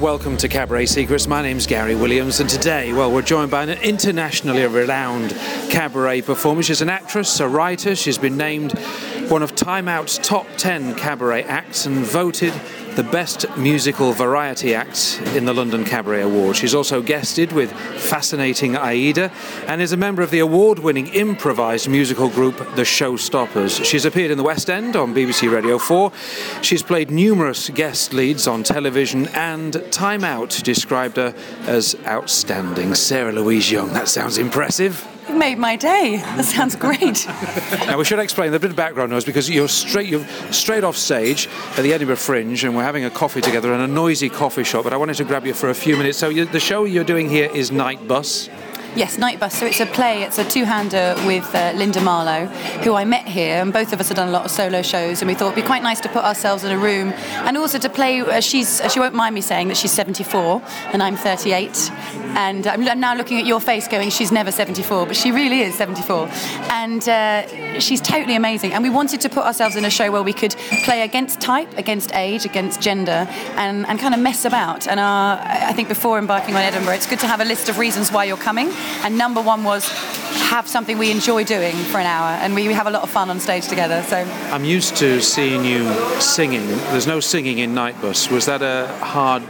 and welcome to Cabaret Secrets. My name's Gary Williams, and today, well, we're joined by an internationally renowned cabaret performer. She's an actress, a writer. She's been named one of Time Out's top 10 cabaret acts and voted the Best Musical Variety Act in the London Cabaret Award. She's also guested with Fascinating Aida and is a member of the award winning improvised musical group The Showstoppers. She's appeared in the West End on BBC Radio 4. She's played numerous guest leads on television, and Time Out described her as outstanding. Sarah Louise Young, that sounds impressive. You made my day. That sounds great. now we should explain the bit of background noise because you're straight you're straight off stage at the Edinburgh Fringe, and we're having a coffee together in a noisy coffee shop. But I wanted to grab you for a few minutes. So you, the show you're doing here is Night Bus. Yes, Night Bus. So it's a play, it's a two hander with uh, Linda Marlowe, who I met here, and both of us have done a lot of solo shows, and we thought it'd be quite nice to put ourselves in a room and also to play. Uh, she's, uh, she won't mind me saying that she's 74 and I'm 38, and I'm, I'm, now looking at your face going, she's never 74, but she really is 74. And uh, she's totally amazing. And we wanted to put ourselves in a show where we could play against type, against age, against gender, and, and kind of mess about. And our, I think before embarking on Edinburgh, it's good to have a list of reasons why you're coming and number one was have something we enjoy doing for an hour, and we, have a lot of fun on stage together. So I'm used to seeing you singing. There's no singing in Night Bus. Was that a hard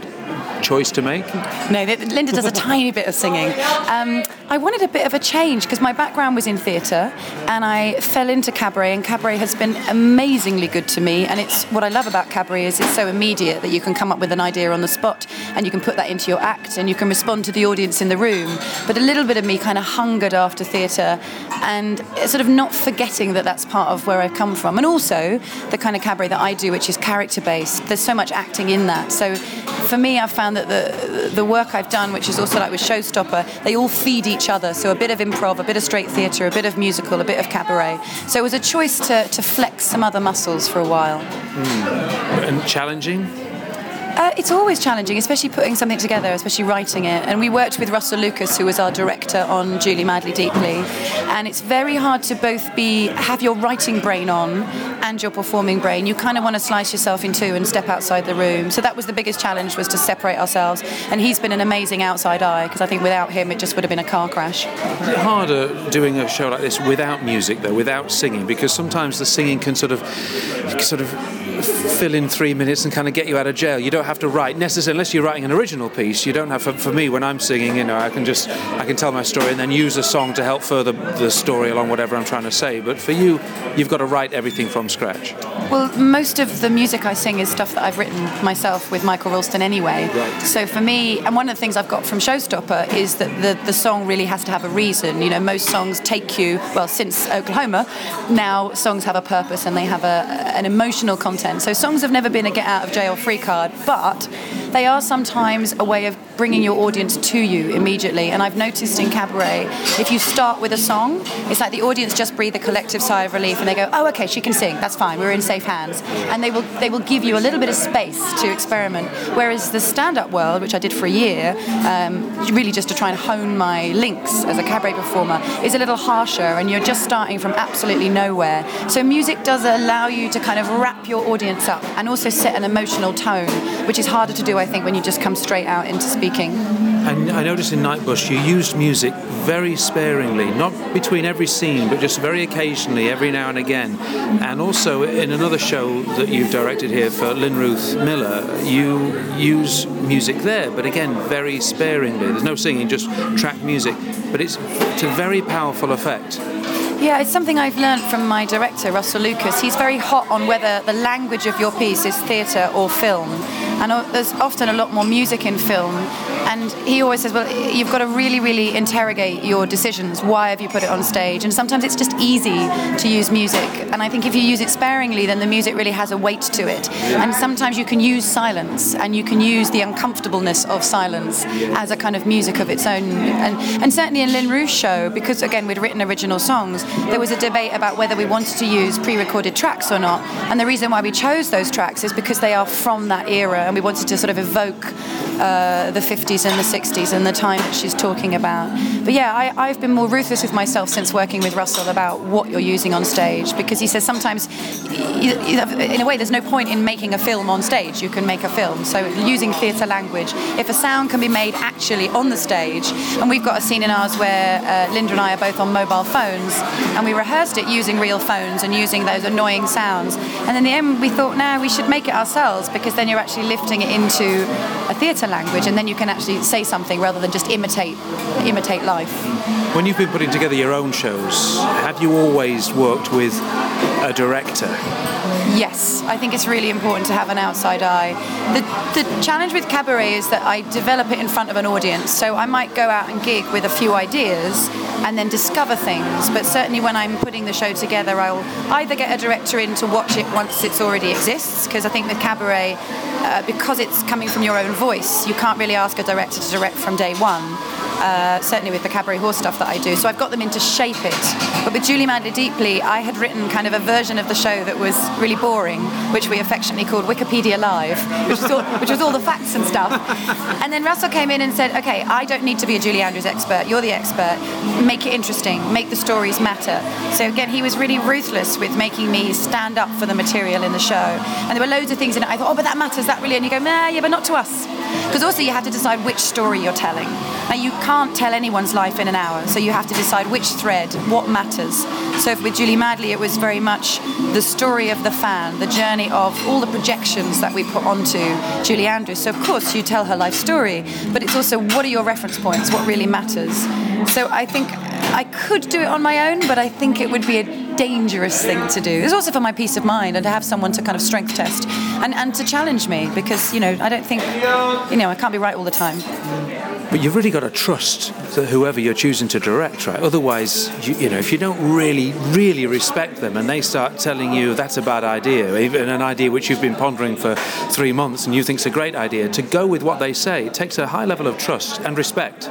choice to make? No, Linda does a tiny bit of singing. Um, I wanted a bit of a change because my background was in theatre and I fell into cabaret, and cabaret has been amazingly good to me. And it's what I love about cabaret is it's so immediate that you can come up with an idea on the spot and you can put that into your act and you can respond to the audience in the room. But a little bit of me kind of hungered after theatre and sort of not forgetting that that's part of where I've come from. And also the kind of cabaret that I do, which is character based. There's so much acting in that. So for me, I've found that the the work I've done, which is also like with Showstopper, they all feed each other. So a bit of improv, a bit of straight theatre, a bit of musical, a bit of cabaret. So it was a choice to, to flex some other muscles for a while. Mm. And challenging? Uh, it's always challenging, especially putting something together, especially writing it. And we worked with Russell Lucas, who was our director on Julie Madly Deeply. And it's very hard to both be have your writing brain on and your performing brain. You kind of want to slice yourself in two and step outside the room. So that was the biggest challenge was to separate ourselves. And he's been an amazing outside eye because I think without him it just would have been a car crash. Is it harder doing a show like this without music though, without singing? Because sometimes the singing can sort of sort of fill in three minutes and kind of get you out of jail. You don't have to write necessarily unless you're writing an original piece. You don't have for, for, me when I'm singing. You know, I can just I can tell my story and then use a song to help further the story along whatever I'm trying to say. But for you, you've got to write everything from scratch. Well, most of the music I sing is stuff that I've written myself with Michael Roulston anyway. Right. So for me, and one of the things I've got from Showstopper is that the the song really has to have a reason. You know, most songs take you well since Oklahoma. Now songs have a purpose and they have a, an emotional content. So songs have never been a get out of jail free card, but they are sometimes a way of bringing your audience to you immediately. And I've noticed in cabaret, if you start with a song, it's like the audience just breathe a collective sigh of relief and they go, "Oh, okay, she can sing. That's fine. We're in safe hands." And they will they will give you a little bit of space to experiment. Whereas the stand-up world, which I did for a year, um, really just to try and hone my links as a cabaret performer, is a little harsher, and you're just starting from absolutely nowhere. So music does allow you to kind of wrap your audience up and also set an emotional tone, which is harder to do, I think, when you just come straight out into speaking. And I noticed in Night Bus you used music very sparingly, not between every scene, but just very occasionally, every now and again. And also in another show that you've directed here for Lynn Ruth Miller, you use music there, but again, very sparingly. There's no singing, just track music, but it's to very powerful effect. Yeah, it's something I've learned from my director, Russell Lucas. He's very hot on whether the language of your piece is theatre or film. And there's often a lot more music in film. And he always says, well, you've got to really, really interrogate your decisions. Why have you put it on stage? And sometimes it's just easy to use music. And I think if you use it sparingly, then the music really has a weight to it. And sometimes you can use silence and you can use the uncomfortableness of silence as a kind of music of its own. And, and certainly in Lynn Ruth's show, because again, we'd written original songs, there was a debate about whether we wanted to use pre recorded tracks or not. And the reason why we chose those tracks is because they are from that era and we wanted to sort of evoke uh, the 50s and the 60s and the time that she's talking about. But yeah, I, I've been more ruthless with myself since working with Russell about what you're using on stage because he says sometimes, in a way, there's no point in making a film on stage. You can make a film. So using theatre language, if a sound can be made actually on the stage, and we've got a scene in ours where uh, Linda and I are both on mobile phones, and we rehearsed it using real phones and using those annoying sounds. And in the end, we thought, no, we should make it ourselves because then you're actually lifting it into a theatre language, and then you can actually say something rather than just imitate imitate life. When you've been putting together your own shows, have you always worked with a director? Yes, I think it's really important to have an outside eye. The, the challenge with cabaret is that I develop it in front of an audience. So I might go out and gig with a few ideas and then discover things. But certainly when I'm putting the show together, I'll either get a director in to watch it once it's already exists, because I think with cabaret, uh, because it's coming from your own voice, you can't really ask a director to direct from day one. Uh, certainly with the Cabaret Whores stuff that I do. So I've got them into shape it. But with Julie Madly Deeply, I had written kind of a version of the show that was really boring, which we affectionately called Wikipedia Live, which was all, which was all the facts and stuff. And then Russell came in and said, okay, I don't need to be a Julie Andrews expert. You're the expert. Make it interesting. Make the stories matter. So again, he was really ruthless with making me stand up for the material in the show. And there were loads of things in it. I thought, oh, but that matters. That really. And you go, nah, yeah, but not to us. Because also you have to decide which story you're telling. Now you can't tell anyone's life in an hour, so you have to decide which thread, what matters. So with Julie Madly, it was very much the story of the fan, the journey of all the projections that we put onto Julie Andrews. So of course you tell her life story, but it's also what are your reference points, what really matters. So I think I could do it on my own, but I think it would be a dangerous thing to do. It's also for my peace of mind and to have someone to kind of strength test and, and to challenge me because, you know, I don't think, you know, I can't be right all the time. But you've really got to trust that whoever you're choosing to direct, right? Otherwise, you, you know, if you don't really, really respect them and they start telling you that's a bad idea, even an idea which you've been pondering for three months and you think's a great idea, to go with what they say it takes a high level of trust and respect.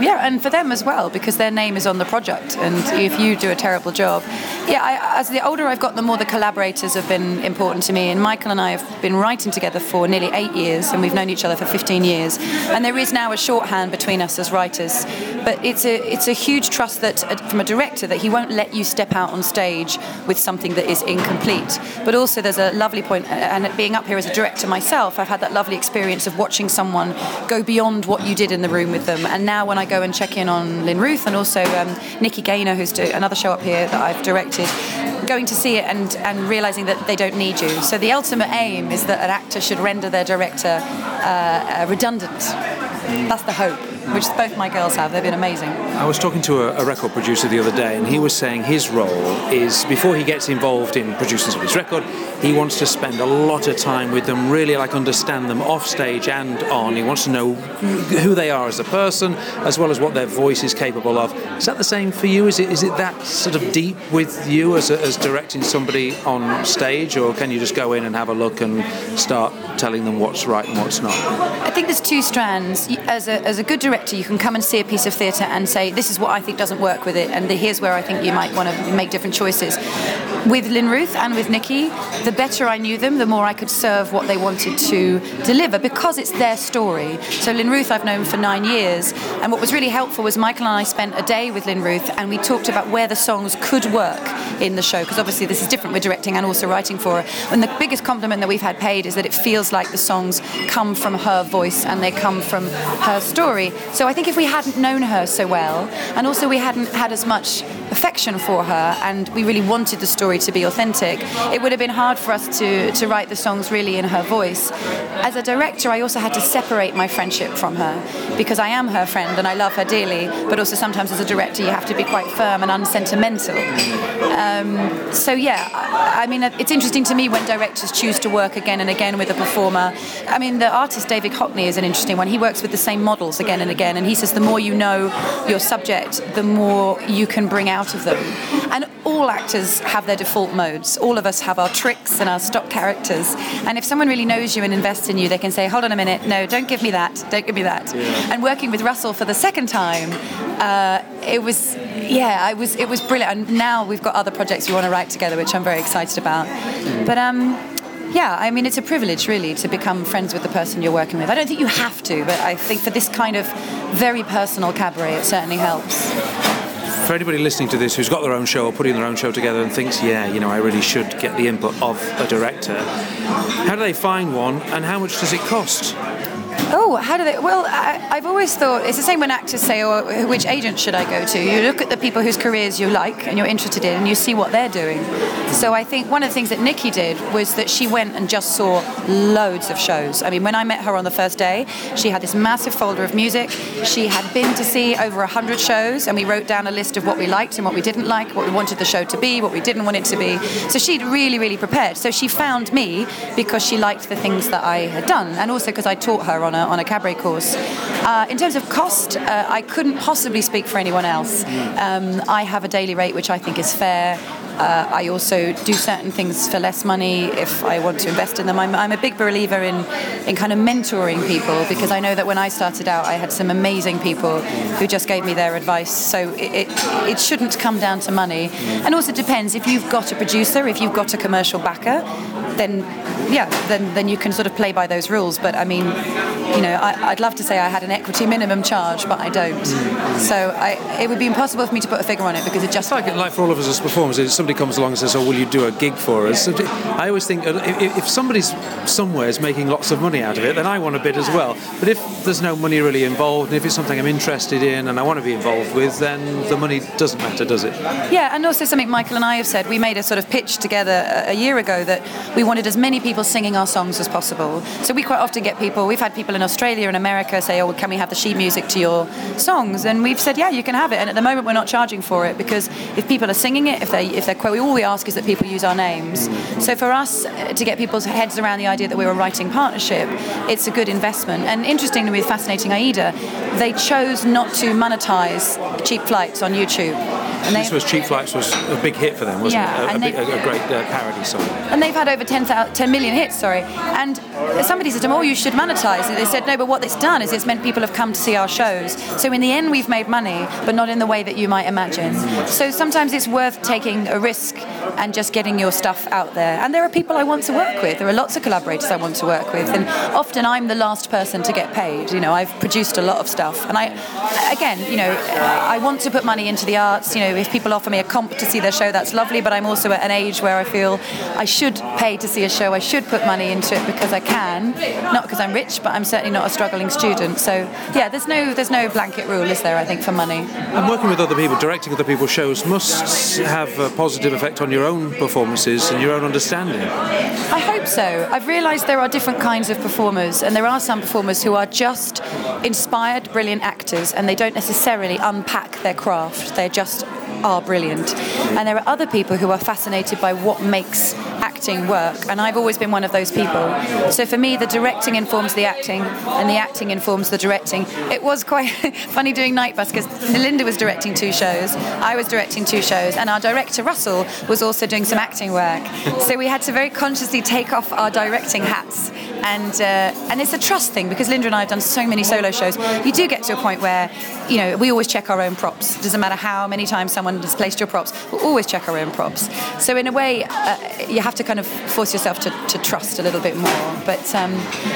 Yeah, and for them as well, because their name is on the project. And if you do a terrible job, yeah, I, as the older I've got, the more the collaborators have been important to me. And Michael and I have been writing together for nearly eight years, and we've known each other for 15 years. And there is now a shorthand between us as writers. But it's a it's a huge trust that uh, from a director that he won't let you step out on stage with something that is incomplete. But also there's a lovely point, and being up here as a director myself, I've had that lovely experience of watching someone go beyond what you did in the room with them. And now when I go and check in on Lynn Ruth and also um, Nikki Gaynor, who's do another show up here that I've directed, going to see it and, and realizing that they don't need you. So the ultimate aim is that an actor should render their director uh, uh, redundant. That's the hope, which both my girls have. They've been amazing. I was talking to a, a record producer the other day, and he was saying his role is before he gets involved in producing somebody's record, he wants to spend a lot of time with them, really like understand them off stage and on. He wants to know who they are as a person, as well as what their voice is capable of. Is that the same for you? Is it is it that sort of deep with you as, as directing somebody on stage, or can you just go in and have a look and start telling them what's right and what's not? I think there's two strands. As a, as a good director, you can come and see a piece of theatre and say, this is what I think doesn't work with it, and here's where I think you might want to make different choices. With Lynn Ruth and with Nikki, the better I knew them, the more I could serve what they wanted to deliver because it's their story. So Lynn Ruth I've known for nine years, and what was really helpful was Michael and I spent a day with Lynn Ruth and we talked about where the songs could work in the show because obviously this is different. We're directing and also writing for her. And the biggest compliment that we've had paid is that it feels like the songs come from her voice and they come from her story. So I think if we hadn't known her so well, and also we hadn't had as much affection for her, and we really wanted the story to be authentic, it would have been hard for us to, to write the songs really in her voice. As a director, I also had to separate my friendship from her because I am her friend and I love her dearly, but also sometimes as a director, you have to be quite firm and unsentimental. Um, so yeah, I, I mean, it's interesting to me when directors choose to work again and again with a performer. I mean, the artist David Hockney is an interesting one. He works with the same models again and again, and he says the more you know your subject, the more you can bring out of them. And all actors have their default modes. All of us have our tricks and our stock characters. And if someone really knows you and invests in you, they can say, "Hold on a minute, no, don't give me that, don't give me that." And working with Russell for the second time, uh, it was yeah, it was it was brilliant. And now we've got other projects we want to write together, which I'm very excited about. But um, yeah, I mean, it's a privilege really to become friends with the person you're working with. I don't think you have to, but I think for this kind of very personal cabaret, it certainly helps. For anybody listening to this who's got their own show or putting their own show together and thinks, yeah, you know, I really should get the input of a director, how do they find one and how much does it cost? Oh, how do they? Well, I, have always thought it's the same when actors say, "Oh, which agent should I go to?" You look at the people whose careers you like and you're interested in, and you see what they're doing. So I think one of the things that Nikki did was that she went and just saw loads of shows. I mean, when I met her on the first day, she had this massive folder of music. She had been to see over hundred shows, and we wrote down a list of what we liked and what we didn't like, what we wanted the show to be, what we didn't want it to be. So she'd really, really prepared. So she found me because she liked the things that I had done, and also because I taught her on a on a cabaret course. Uh, in terms of cost, uh, I couldn't possibly speak for anyone else. Um, I have a daily rate which I think is fair. Uh, I also do certain things for less money if I want to invest in them. I'm, I'm, a big believer in, in kind of mentoring people because I know that when I started out, I had some amazing people who just gave me their advice. So it, it, it shouldn't come down to money. And also depends if you've got a producer, if you've got a commercial backer, then yeah, then then you can sort of play by those rules. But I mean, you know, I, would love to say I had an equity minimum charge, but I don't. Mm. So I, it would be impossible for me to put a figure on it because it just like like for all of us as performers, if somebody comes along and says, "Oh, will you do a gig for us?" I always think uh, if, if somebody's somewhere is making lots of money out of it, then I want a bit as well. But if there's no money really involved, and if it's something I'm interested in and I want to be involved with, then the money doesn't matter, does it? Yeah, and also something Michael and I have said. We made a sort of pitch together a year ago that we wanted as many people singing our songs as possible. So we quite often get people. We've had people in Australia and America say, "Oh, can we have the sheet music to your songs?" And we've said, "Yeah, you can have it." And at the moment, we're not charging for it because if people are singing it, if they if they're all we ask is that people use our names. So for us uh, to get people's heads around the idea that we were a writing partnership, it's a good investment. And interestingly, with Fascinating Aida, they chose not to monetize cheap flights on YouTube. And this was Cheap Flights was a big hit for them, wasn't yeah, it? A, a, a great uh, parody song. And they've had over 10, 10 million hits, sorry. And somebody said to them, oh, you should monetize it. They said, no, but what it's done is it's meant people have come to see our shows. So in the end, we've made money, but not in the way that you might imagine. So sometimes it's worth taking a risk and just getting your stuff out there. And there are people I want to work with. There are lots of collaborators I want to work with. And often I'm the last person to get paid. You know, I've produced a lot of stuff. And I, again, you know, I want to put money into the arts. You know, if people offer me a comp to see their show, that's lovely. But I'm also at an age where I feel I should pay to see a show. I should put money into it because I can, not because I'm rich, but I'm certainly not a struggling student. So yeah, there's no there's no blanket rule, is there? I think for money. And working with other people, directing other people's shows must have a positive effect on your own performances and your own understanding. I hope so. I've realised there are different kinds of performers, and there are some performers who are just inspired, brilliant actors, and they don't necessarily unpack their craft. They're just are brilliant. And there are other people who are fascinated by what makes acting work, and I've always been one of those people. So for me, the directing informs the acting, and the acting informs the directing. It was quite funny doing Night Bus because Melinda was directing two shows, I was directing two shows, and our director Russell was also doing some acting work. So we had to very consciously take off our directing hats, and uh, and it's a trust thing because Linda and I have done so many solo shows. You do get to a point where you know we always check our own props. It doesn't matter how many times someone has placed your props, we'll always check our own props. So in a way, uh, you have to kind of force yourself to, to trust a little bit more. But um,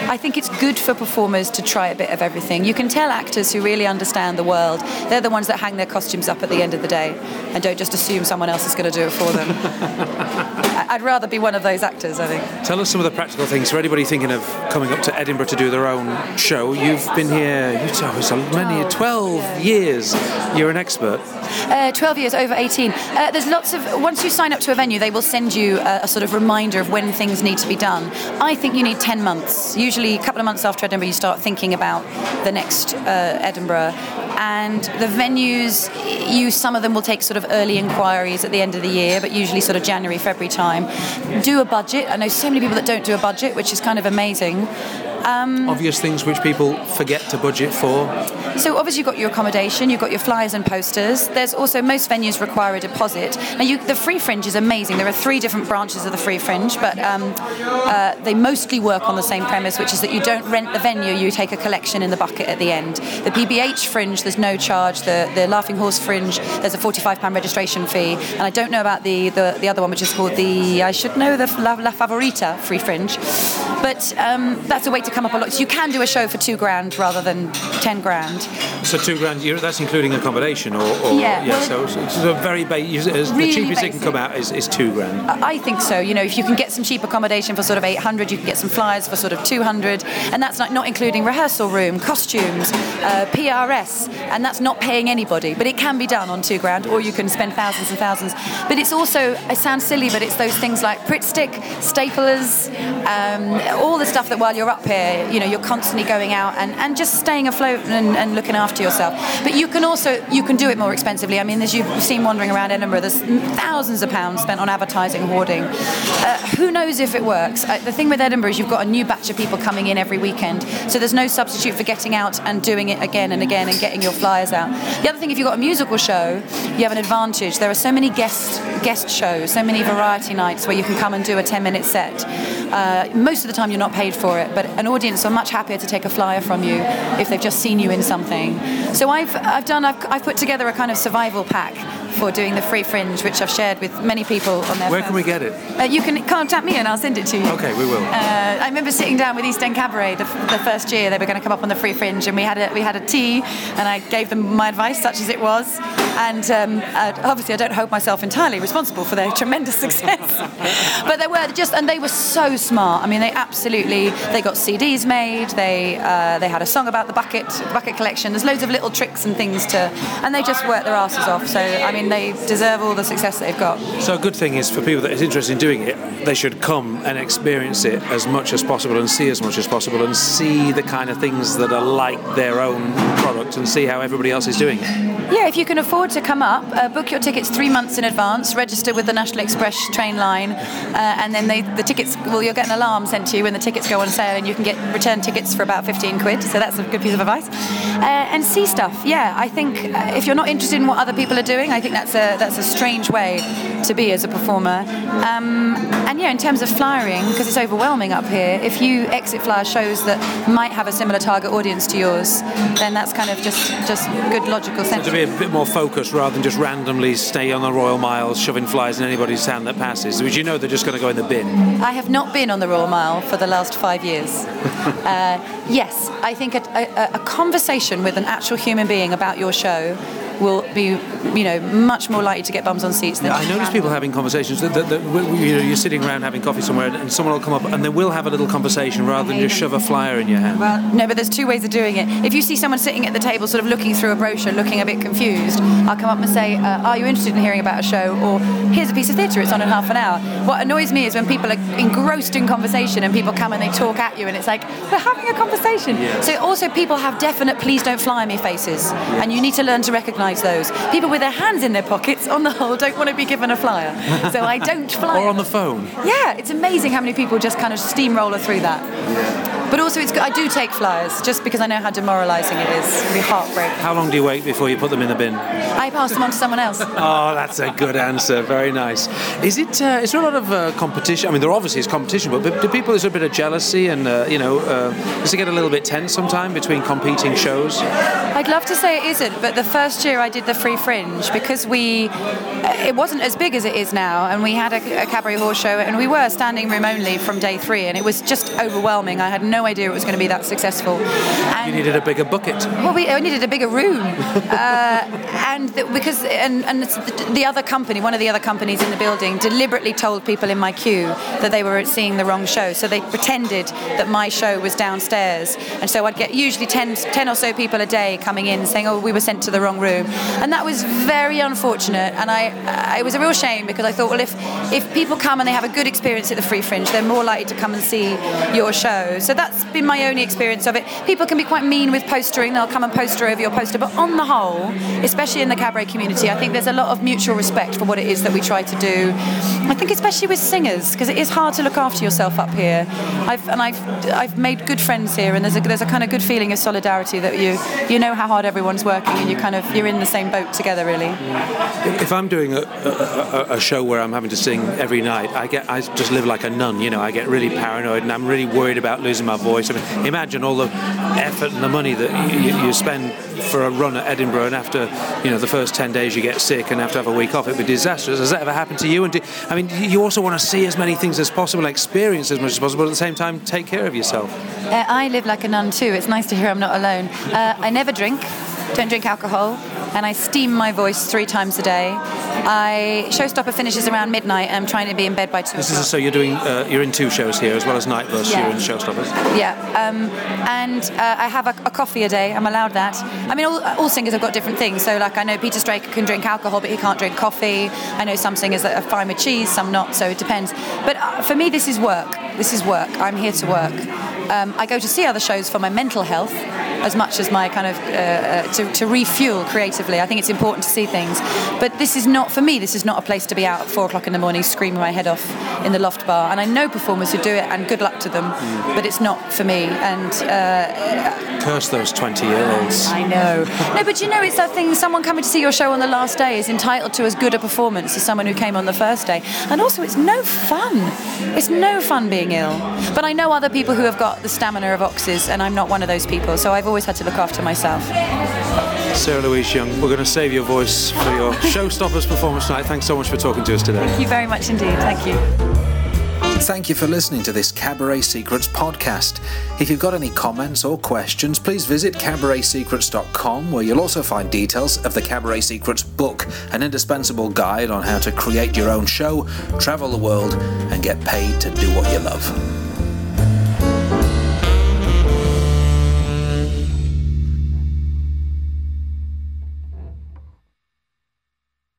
I think it's good for performers to try a bit of everything. You can tell actors who really understand the world, they're the ones that hang their costumes up at the end of the day and don't just assume someone else is going to do it for them. I'd rather be one of those actors, I think. Tell us some of the practical things for anybody thinking of coming up to Edinburgh to do their own show. You've been here, you oh, so many, 12 yeah. years. You're an expert. Uh, 12 years, over 18. Uh, there's lots of, once you sign up to a venue, they will send you a, a, sort of reminder of when things need to be done. I think you need 10 months. Usually, a couple of months after Edinburgh, you start thinking about the next uh, Edinburgh. And the venues, you some of them will take sort of early inquiries at the end of the year, but usually sort of January, February time. Do a budget. I know so many people that don't do a budget, which is kind of amazing. Um, Obvious things which people forget to budget for. So obviously you've got your accommodation, you've got your flyers and posters. There's also most venues require a deposit. Now you, the Free Fringe is amazing. There are three different branches of the Free Fringe, but um, uh, they mostly work on the same premise, which is that you don't rent the venue, you take a collection in the bucket at the end. The PBH Fringe, there's no charge. The, the Laughing Horse Fringe, there's a £45 registration fee. And I don't know about the, the, the other one, which is called the, I should know, the La, La Favorita Free Fringe. But um, that's a way to come up a lot. So you can do a show for two grand rather than 10 grand. So two grand, that's including accommodation or, or yeah, yeah well, so it's a very ba- really the cheapest basic. it can come out is, is two grand. I think so. You know, if you can get some cheap accommodation for sort of 800, you can get some flyers for sort of 200, and that's not, not including rehearsal room, costumes, uh, PRS, and that's not paying anybody. But it can be done on two grand, or you can spend thousands and thousands. But it's also, it sounds silly, but it's those things like Pritt stick, staplers, um, all the stuff that while you're up here, you know, you're constantly going out and, and just staying afloat and, and looking after yourself. But you can also, you can do it more expensively. I mean, as you've seen wandering around Edinburgh, there's thousands of pounds spent on advertising, hoarding. Uh, who knows if it works? Uh, the thing with Edinburgh is you've got a new batch of people coming in every weekend, so there's no substitute for getting out and doing it again and again and getting your flyers out. The other thing, if you've got a musical show, you have an advantage. There are so many guest guest shows, so many variety nights where you can come and do a 10 minute set. Uh, most of the time, you're not paid for it, but an audience are much happier to take a flyer from you if they've just seen you in something. So I've, I've done, I've, I've put together a kind of survival pack for doing the free fringe, which I've shared with many people on their. Where can we get it? Uh, you can contact me and I'll send it to you. Okay, we will. Uh, I remember sitting down with East End Cabaret the, the, first year they were going to come up on the free fringe, and we had a, we had a tea, and I gave them my advice, such as it was. And um, uh, obviously, I don't hold myself entirely responsible for their tremendous success. but they were just, and they were so smart. I mean, they absolutely they got CDs made. They uh, they had a song about the bucket the bucket collection. There's loads of little tricks and things to, and they just worked their asses off. So I mean, they deserve all the success that they've got. So a good thing is for people that is interested in doing it, they should come and experience it as much as possible and see as much as possible and see the kind of things that are like their own product and see how everybody else is doing it. Yeah, if you can afford to come up, uh, book your tickets three months in advance, register with the National Express train line, uh, and then they, the tickets, well, you'll get an alarm sent to you when the tickets go on sale, and you can get return tickets for about 15 quid, so that's a good piece of advice. Uh, and see stuff, yeah, I think uh, if you're not interested in what other people are doing, I think that's a, that's a strange way to be as a performer. Um, and yeah, in terms of flyering, because it's overwhelming up here, if you exit flyer shows that might have a similar target audience to yours, then that's kind of just, just good logical sense To be a bit more focused rather than just randomly stay on the Royal Mile shoving flies in anybody's hand that passes? Would you know they're just going to go in the bin? I have not been on the Royal Mile for the last five years. uh, yes, I think a, a, a conversation with an actual human being about your show will be, you know, much more likely to get bums on seats than. I notice people having conversations that, that, that, you know you're sitting around having coffee somewhere and someone will come up and they will have a little conversation rather than just shove a flyer in your hand. Well, no, but there's two ways of doing it. If you see someone sitting at the table, sort of looking through a brochure, looking a bit confused, I'll come up and say, uh, "Are you interested in hearing about a show?" Or "Here's a piece of theatre. It's on in half an hour." What annoys me is when people are engrossed in conversation and people come and they talk at you, and it's like we're having a conversation. Yeah. So also people have definite "please don't fly me" faces, and you need to learn to recognise those. People with their hands in their pockets, on the whole, don't want to be given a flyer. So I don't fly. or on the phone. Yeah, it's amazing how many people just kind of steamroller through that. Yeah. But also, it's good. I do take flyers just because I know how demoralising it is. It'd be heartbreaking. How long do you wait before you put them in the bin? I pass them on to someone else. oh, that's a good answer. Very nice. Is it? Uh, is there a lot of uh, competition? I mean, there obviously is competition, but do people? Is there a bit of jealousy and uh, you know, uh, does it get a little bit tense sometime between competing shows? I'd love to say it isn't, but the first year I did the Free Fringe because we, it wasn't as big as it is now, and we had a, a Cabaret Whores show, and we were standing room only from day three, and it was just overwhelming. I had no idea it was going to be that successful. And you needed a bigger bucket. Well, we needed a bigger room, uh, and the, because and, and the other company, one of the other companies in the building, deliberately told people in my queue that they were seeing the wrong show. So they pretended that my show was downstairs, and so I'd get usually 10, 10 or so people a day coming in saying, "Oh, we were sent to the wrong room," and that was very unfortunate. And I, it was a real shame because I thought, well, if if people come and they have a good experience at the Free Fringe, they're more likely to come and see your show. So that's been my only experience of it. People can be quite mean with postering, they'll come and poster over your poster, but on the whole, especially in the cabaret community, I think there's a lot of mutual respect for what it is that we try to do. I think especially with singers because it is hard to look after yourself up here. I've and I've I've made good friends here, and there's a there's a kind of good feeling of solidarity that you you know how hard everyone's working, and you kind of you're in the same boat together, really. If I'm doing a, a, a show where I'm having to sing every night, I get I just live like a nun. You know, I get really paranoid, and I'm really worried about losing my voice. I mean, imagine all the effort and the money that you, you spend for a run at Edinburgh, and after you know the first ten days you get sick and have to have a week off, it'd be disastrous. Has that ever happened to you? And do, I mean, you also want to see as many things as possible, experience as much as possible, at the same time take care of yourself. Uh, I live like a nun too. It's nice to hear I'm not alone. Uh, I never drink, don't drink alcohol, and I steam my voice three times a day. I Showstopper finishes around midnight, and I'm trying to be in bed by two. This is so you're doing uh, you're in two shows here as well as Night Bus. Yeah. You're in Showstoppers. Yeah, um, and uh, I have a, a coffee a day. I'm allowed that. I mean, all, all singers have got different things. So, like, I know Peter Straker can drink alcohol, but he can't drink coffee. I know some singers that are fine with cheese, some not. So it depends. But uh, for me, this is work. This is work. I'm here to work. Um, I go to see other shows for my mental health as much as my kind of uh, uh, to, to refuel creatively. I think it's important to see things, but this is not for me. This is not a place to be out at four o'clock in the morning screaming my head off in the loft bar. And I know performers who do it, and good luck to them. But it's not for me. And uh, Curse those twenty year olds. I know. No, but you know, it's that thing. Someone coming to see your show on the last day is entitled to as good a performance as someone who came on the first day. And also, it's no fun. It's no fun being ill. But I know other people who have got the stamina of oxes, and I'm not one of those people. So I've always had to look after myself. Sarah Louise Young, we're going to save your voice for your Showstoppers performance tonight. Thanks so much for talking to us today. Thank you very much indeed. Thank you. Thank you for listening to this Cabaret Secrets podcast. If you've got any comments or questions, please visit cabaretsecrets.com where you'll also find details of the Cabaret Secrets book, an indispensable guide on how to create your own show, travel the world, and get paid to do what you love.